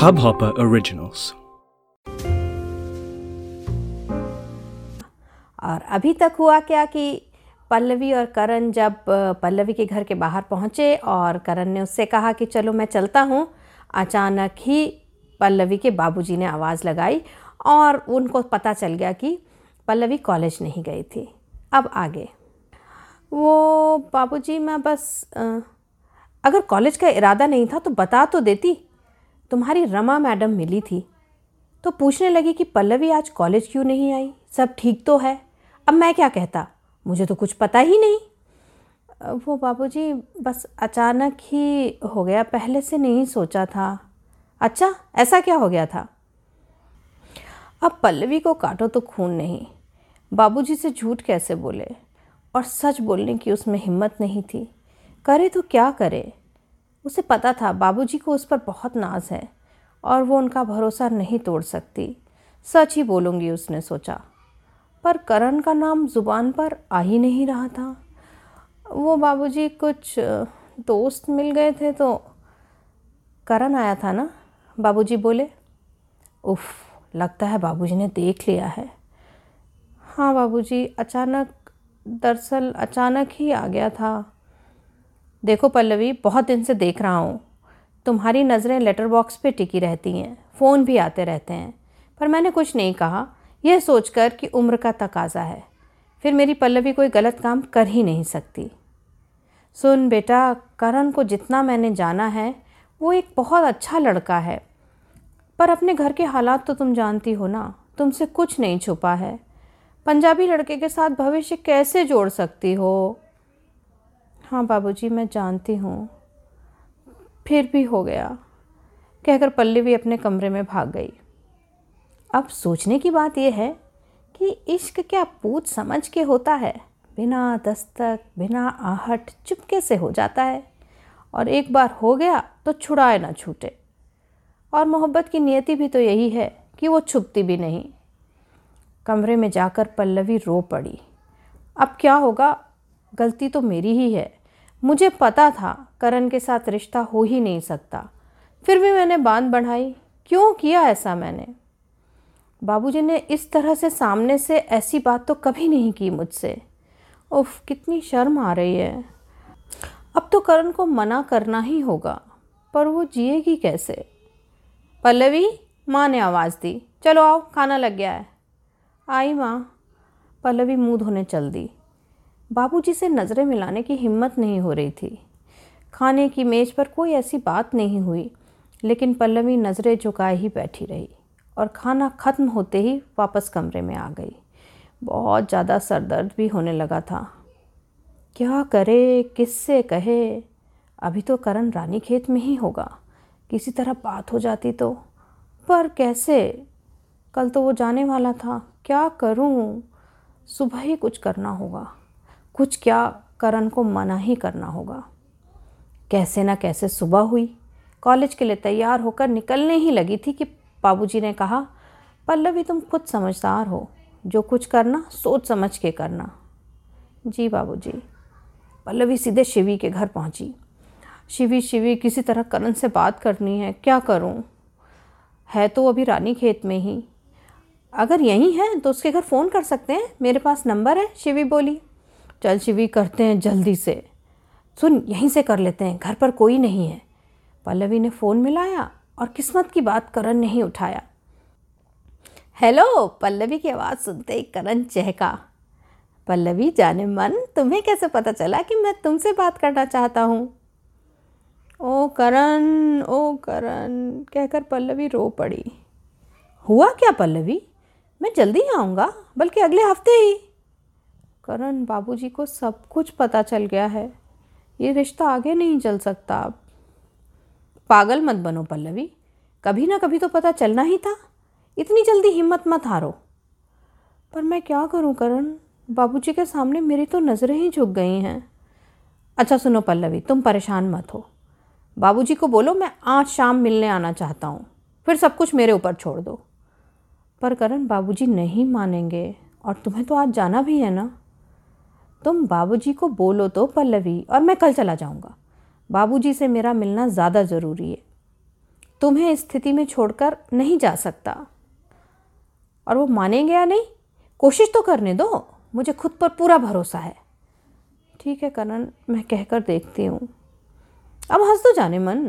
Hubhopper Originals. और अभी तक हुआ क्या कि पल्लवी और करण जब पल्लवी के घर के बाहर पहुँचे और करण ने उससे कहा कि चलो मैं चलता हूँ अचानक ही पल्लवी के बाबूजी ने आवाज़ लगाई और उनको पता चल गया कि पल्लवी कॉलेज नहीं गई थी अब आगे वो बाबूजी मैं बस अ, अगर कॉलेज का इरादा नहीं था तो बता तो देती। तुम्हारी रमा मैडम मिली थी। तो पूछने लगी कि पल्लवी आज कॉलेज क्यों नहीं आई? सब ठीक तो है। अब मैं क्या कहता? मुझे तो कुछ पता ही नहीं। वो बाबूजी, बस अचानक ही हो गया। पहले से नहीं सोचा था। अच्छा ऐसा क्या हो गया था? अब पल्लवी को काटो तो खून नहीं। बाबूजी से झूठ कैसे बोले? और सच बोलने की उसमें हिम्मत नहीं थी। करे तो क्या करे? उसे पता था बाबूजी को उस पर बहुत नाज है और वो उनका भरोसा नहीं तोड़ सकती। सच ही बोलूँगी, उसने सोचा। पर करण का नाम ज़ुबान पर आ ही नहीं रहा था। वो बाबूजी कुछ दोस्त मिल गए थे तो करण आया था ना? बाबूजी बोले, उफ, लगता है बाबूजी ने देख लिया है। हाँ बाबूजी, अचानक, दरअसल अचानक ही आ गया था। देखो पल्लवी, बहुत दिन से देख रहा हूँ। तुम्हारी नज़रें लेटर बॉक्स पे टिकी रहती हैं फ़ोन भी आते रहते हैं। पर मैंने कुछ नहीं कहा। यह सोचकर कि उम्र का तकाजा है। फिर मेरी पल्लवी कोई गलत काम कर ही नहीं सकती। सुन बेटा, करण को जितना मैंने जाना है, वो एक बहुत अच्छा लड़का है। पर अपने घर के हालात तो तुम जानती हो ना, तुमसे कुछ नहीं छुपा है। पंजाबी लड़के के साथ भविष्य कैसे जोड़ सकती हो? हाँ बाबूजी, मैं जानती हूँ। फिर भी हो गया। कहकर पल्लवी अपने कमरे में भाग गई। अब सोचने की बात यह है कि इश्क क्या पूछ समझ के होता है? बिना दस्तक, बिना आहट चुपके से हो जाता है। और एक बार हो गया तो छुड़ाए ना छूटे। और मोहब्बत की नियति भी तो यही है कि वो छुपती भी नहीं। कमरे में जाकर पल्लवी रो पड़ी। अब क्या होगा? गलती तो मेरी ही है। मुझे पता था करण के साथ रिश्ता हो ही नहीं सकता। फिर भी मैंने बाँध बढ़ाई। क्यों किया ऐसा मैंने? बाबूजी ने इस तरह से सामने से ऐसी बात तो कभी नहीं की मुझसे। उफ, कितनी शर्म आ रही है। अब तो करण को मना करना ही होगा, पर वो जिएगी कैसे? पल्लवी, माँ ने आवाज़ दी। चलो आओ, खाना लग गया है। आई माँ। पल्लवी मुँह धोने चल दी। बाबूजी से नज़रें मिलाने की हिम्मत नहीं हो रही थी। खाने की मेज़ पर कोई ऐसी बात नहीं हुई, लेकिन पल्लवी नज़रें झुकाए ही बैठी रही और खाना ख़त्म होते ही वापस कमरे में आ गई। बहुत ज़्यादा सर दर्द भी होने लगा था। क्या करे, किससे कहे? अभी तो करण रानी खेत में ही होगा। किसी तरह बात हो जाती तो। पर कैसे? कल तो वो जाने वाला था। क्या करूँ? सुबह ही कुछ करना होगा। कुछ क्या करण को मना ही करना होगा? कैसे ना कैसे सुबह हुई। कॉलेज के लिए तैयार होकर निकलने ही लगी थी कि बाबूजी ने कहा, पल्लवी, तुम खुद समझदार हो। जो कुछ करना, सोच समझ के करना। जी बाबूजी। पल्लवी सीधे शिवी के घर पहुँची। शिवी शिवी, किसी तरह करण से बात करनी है। क्या करूँ? है तो अभी रानी खेत में ही। अगर यहीं है तो उसके घर फ़ोन कर सकते हैं। मेरे पास नंबर है। शिवी बोली। चल शिवी करते हैं जल्दी से। सुन, यहीं से कर लेते हैं, घर पर कोई नहीं है। पल्लवी ने फ़ोन मिलाया और किस्मत की बात करण नहीं उठाया। हेलो, पल्लवी की आवाज़ सुनते ही करण चहका। पल्लवी, जाने मन, तुम्हें कैसे पता चला कि मैं तुमसे बात करना चाहता हूँ? ओ करण ओ करण, कहकर पल्लवी रो पड़ी। हुआ क्या पल्लवी? मैं जल्दी आऊँगा, बल्कि अगले हफ़्ते ही। करण बाबूजी को सब कुछ पता चल गया है। ये रिश्ता आगे नहीं चल सकता। अब पागल मत बनो पल्लवी। कभी ना कभी तो पता चलना ही था। इतनी जल्दी हिम्मत मत हारो। पर मैं क्या करूँ करण? बाबूजी के सामने मेरी तो नज़रें ही झुक गई हैं। अच्छा सुनो पल्लवी, तुम परेशान मत हो। बाबूजी को बोलो, मैं आज शाम मिलने आना चाहता हूँ। फिर सब कुछ मेरे ऊपर छोड़ दो। पर करण, बाबूजी नहीं मानेंगे। और तुम्हें तो आज जाना भी है ना? तुम बाबूजी को बोलो तो पल्लवी, और मैं कल चला जाऊँगा। बाबूजी से मेरा मिलना ज़्यादा ज़रूरी है। तुम्हें इस स्थिति में छोड़कर नहीं जा सकता। और वो मानेंगे या नहीं? कोशिश तो करने दो। मुझे खुद पर पूरा भरोसा है। ठीक है करण मैं कहकर देखती हूँ। अब हंस तो जाने मन।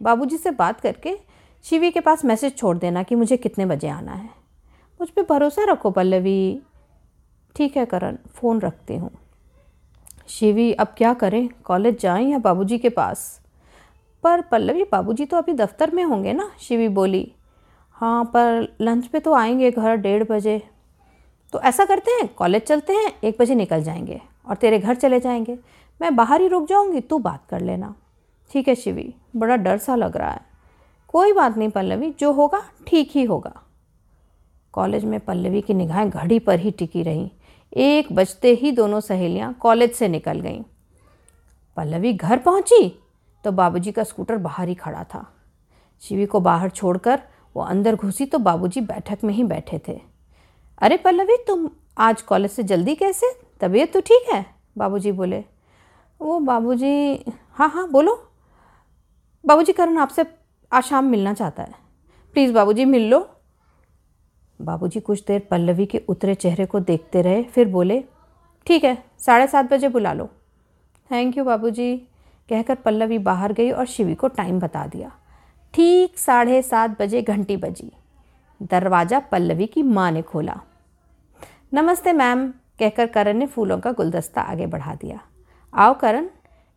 बाबूजी से बात करके शिवी के पास मैसेज छोड़ देना कि मुझे कितने बजे आना है। मुझ पर भरोसा रखो पल्लवी। ठीक है करण, फ़ोन रखती हूँ। शिवी, अब क्या करें? कॉलेज जाएँ या बाबूजी के पास? पर पल्लवी, बाबूजी तो अभी दफ्तर में होंगे ना? शिवी बोली। हाँ पर लंच पे तो आएँगे घर डेढ़ बजे। तो ऐसा करते हैं, कॉलेज चलते हैं, एक बजे निकल जाएँगे और तेरे घर चले जाएँगे। मैं बाहर ही रुक जाऊँगी, तू बात कर लेना। ठीक है शिवी, बड़ा डर सा लग रहा है। कोई बात नहीं पल्लवी, जो होगा, ठीक ही होगा। कॉलेज में पल्लवी की निगाहें घड़ी पर ही टिकी रहीं। एक बजते ही दोनों सहेलियाँ कॉलेज से निकल गईं। पल्लवी घर पहुँची? तो बाबूजी का स्कूटर बाहर ही खड़ा था। शिवी को बाहर छोड़कर वो अंदर घुसी तो बाबूजी बैठक में ही बैठे थे। अरे पल्लवी, तुम आज कॉलेज से जल्दी कैसे? तबीयत तो ठीक है? बाबूजी बोले। वो बाबूजी हाँ हाँ बोलो। बाबूजी, करण आपसे आज शाम मिलना चाहता है। प्लीज़ बाबूजी, मिल लो। बाबूजी कुछ देर पल्लवी के उतरे चेहरे को देखते रहे, फिर बोले, ठीक है, साढ़े सात बजे बुला लो। थैंक यू बाबूजी, कहकर पल्लवी बाहर गई और शिवी को टाइम बता दिया। ठीक साढ़े सात बजे घंटी बजी। दरवाज़ा पल्लवी की माँ ने खोला। नमस्ते मैम, कहकर करण ने फूलों का गुलदस्ता आगे बढ़ा दिया। आओ करण,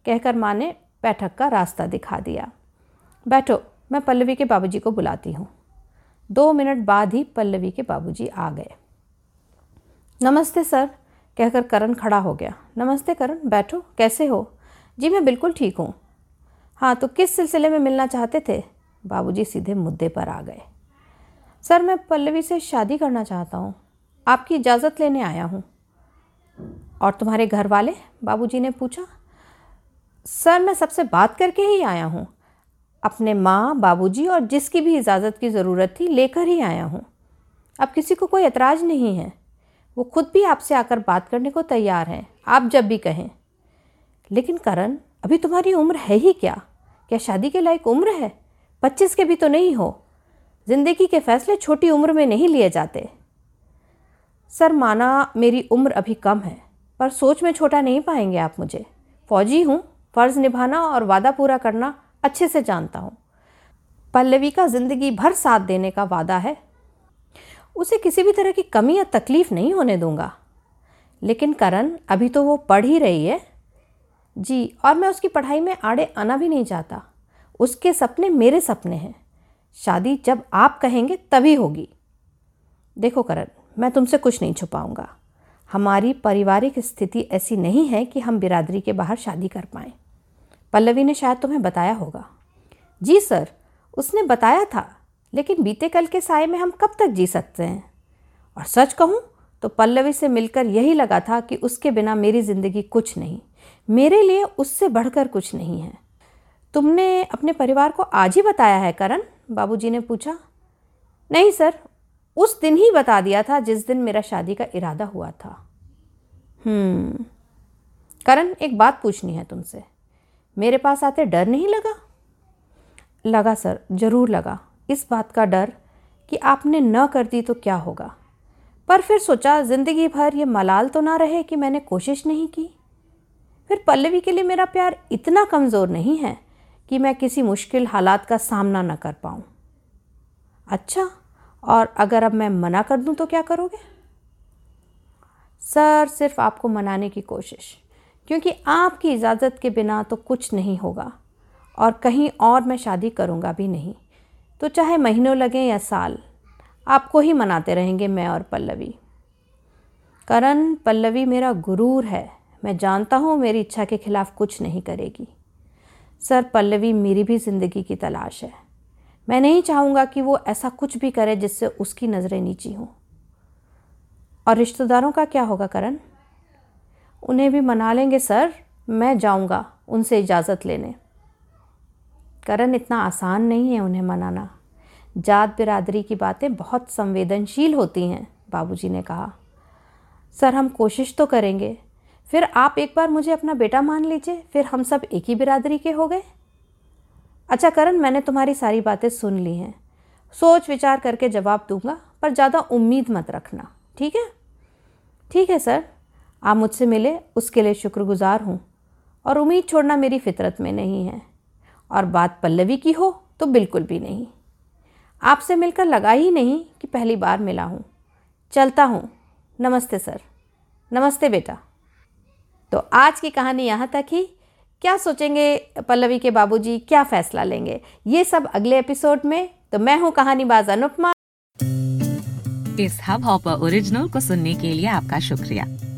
कहकर माँ ने बैठक का रास्ता दिखा दिया। बैठो, मैं पल्लवी के बाबूजी को बुलाती हूँ। दो मिनट बाद ही पल्लवी के बाबूजी आ गए। नमस्ते सर, कहकर करण खड़ा हो गया। नमस्ते करण, बैठो, कैसे हो? जी मैं बिल्कुल ठीक हूँ। हाँ तो किस सिलसिले में मिलना चाहते थे? बाबूजी सीधे मुद्दे पर आ गए। सर, मैं पल्लवी से शादी करना चाहता हूँ। आपकी इजाज़त लेने आया हूँ। और तुम्हारे घर वाले? बाबूजी ने पूछा। सर, मैं सबसे बात करके ही आया हूँ। अपने माँ, बाबूजी और जिसकी भी इजाज़त की ज़रूरत थी लेकर ही आया हूँ। अब किसी को कोई एतराज़ नहीं है। वो खुद भी आपसे आकर बात करने को तैयार हैं, आप जब भी कहें। लेकिन करण, अभी तुम्हारी उम्र है ही क्या? क्या शादी के लायक उम्र है? पच्चीस के भी तो नहीं हो। ज़िंदगी के फैसले छोटी उम्र में नहीं लिए जाते। सर, माना मेरी उम्र अभी कम है, पर सोच में छोटा नहीं पाएँगे आप मुझे। फौजी हूँ, फ़र्ज़ निभाना और वादा पूरा करना अच्छे से जानता हूँ। पल्लवी का ज़िंदगी भर साथ देने का वादा है। उसे किसी भी तरह की कमी या तकलीफ़ नहीं होने दूँगा। लेकिन करण, अभी तो वो पढ़ ही रही है। जी, और मैं उसकी पढ़ाई में आड़े आना भी नहीं चाहता। उसके सपने मेरे सपने हैं। शादी जब आप कहेंगे तभी होगी। देखो करण, मैं तुमसे कुछ नहीं छुपाऊँगा। हमारी पारिवारिक स्थिति ऐसी नहीं है कि हम बिरादरी के बाहर शादी कर पाएँ। पल्लवी ने शायद तुम्हें बताया होगा। जी सर, उसने बताया था, लेकिन बीते कल के साय में हम कब तक जी सकते हैं? और सच कहूँ तो पल्लवी से मिलकर यही लगा था कि उसके बिना मेरी ज़िंदगी कुछ नहीं, मेरे लिए उससे बढ़कर कुछ नहीं है। तुमने अपने परिवार को आज ही बताया है, करण? बाबूजी ने पूछा। नहीं सर, उस दिन ही बता दिया था जिस दिन मेरा शादी का इरादा हुआ था। हम्म करण, एक बात पूछनी है तुमसे। मेरे पास आते डर नहीं लगा? लगा सर, ज़रूर लगा। इस बात का डर कि आपने न कर दी तो क्या होगा? पर फिर सोचा, ज़िंदगी भर ये मलाल तो ना रहे कि मैंने कोशिश नहीं की। फिर पल्लवी के लिए मेरा प्यार इतना कमज़ोर नहीं है कि मैं किसी मुश्किल हालात का सामना न कर पाऊँ। अच्छा और अगर अब मैं मना कर दूँ तो क्या करोगे? सर, सिर्फ़ आपको मनाने की कोशिश। क्योंकि आपकी इजाज़त के बिना तो कुछ नहीं होगा और कहीं और मैं शादी करूँगा भी नहीं। तो चाहे महीनों लगें या साल, आपको ही मनाते रहेंगे मैं और पल्लवी। करण, पल्लवी मेरा गुरूर है। मैं जानता हूँ मेरी इच्छा के खिलाफ कुछ नहीं करेगी। सर, पल्लवी मेरी भी ज़िंदगी की तलाश है। मैं नहीं चाहूँगा कि वो ऐसा कुछ भी करे जिससे उसकी नज़रें नीची हों। और रिश्तेदारों का क्या होगा करण? उन्हें भी मना लेंगे, सर। मैं जाऊँगा उनसे इजाज़त लेने। करण इतना आसान नहीं है उन्हें मनाना। जात बिरादरी की बातें बहुत संवेदनशील होती हैं, बाबूजी ने कहा। सर, हम कोशिश तो करेंगे। फिर आप एक बार मुझे अपना बेटा मान लीजिए, फिर हम सब एक ही बिरादरी के हो गए? अच्छा करण, मैंने तुम्हारी सारी बातें सुन ली हैं। सोच विचार करके जवाब दूँगा, पर ज़्यादा उम्मीद मत रखना, ठीक है? ठीक है, सर। आप मुझसे मिले, उसके लिए शुक्रगुजार हूँ। और उम्मीद छोड़ना मेरी फितरत में नहीं है। और बात पल्लवी की हो तो बिल्कुल भी नहीं। आपसे मिलकर लगा ही नहीं कि पहली बार मिला हूँ। चलता हूँ। नमस्ते, सर। नमस्ते, बेटा। तो आज की कहानी यहाँ तक ही। क्या सोचेंगे पल्लवी के बाबूजी? क्या फैसला लेंगे? ये सब अगले एपिसोड में। तो मैं हूँ कहानीबाज अनुपमा। इस हब हॉपर ओरिजिनल को सुनने के लिए आपका शुक्रिया।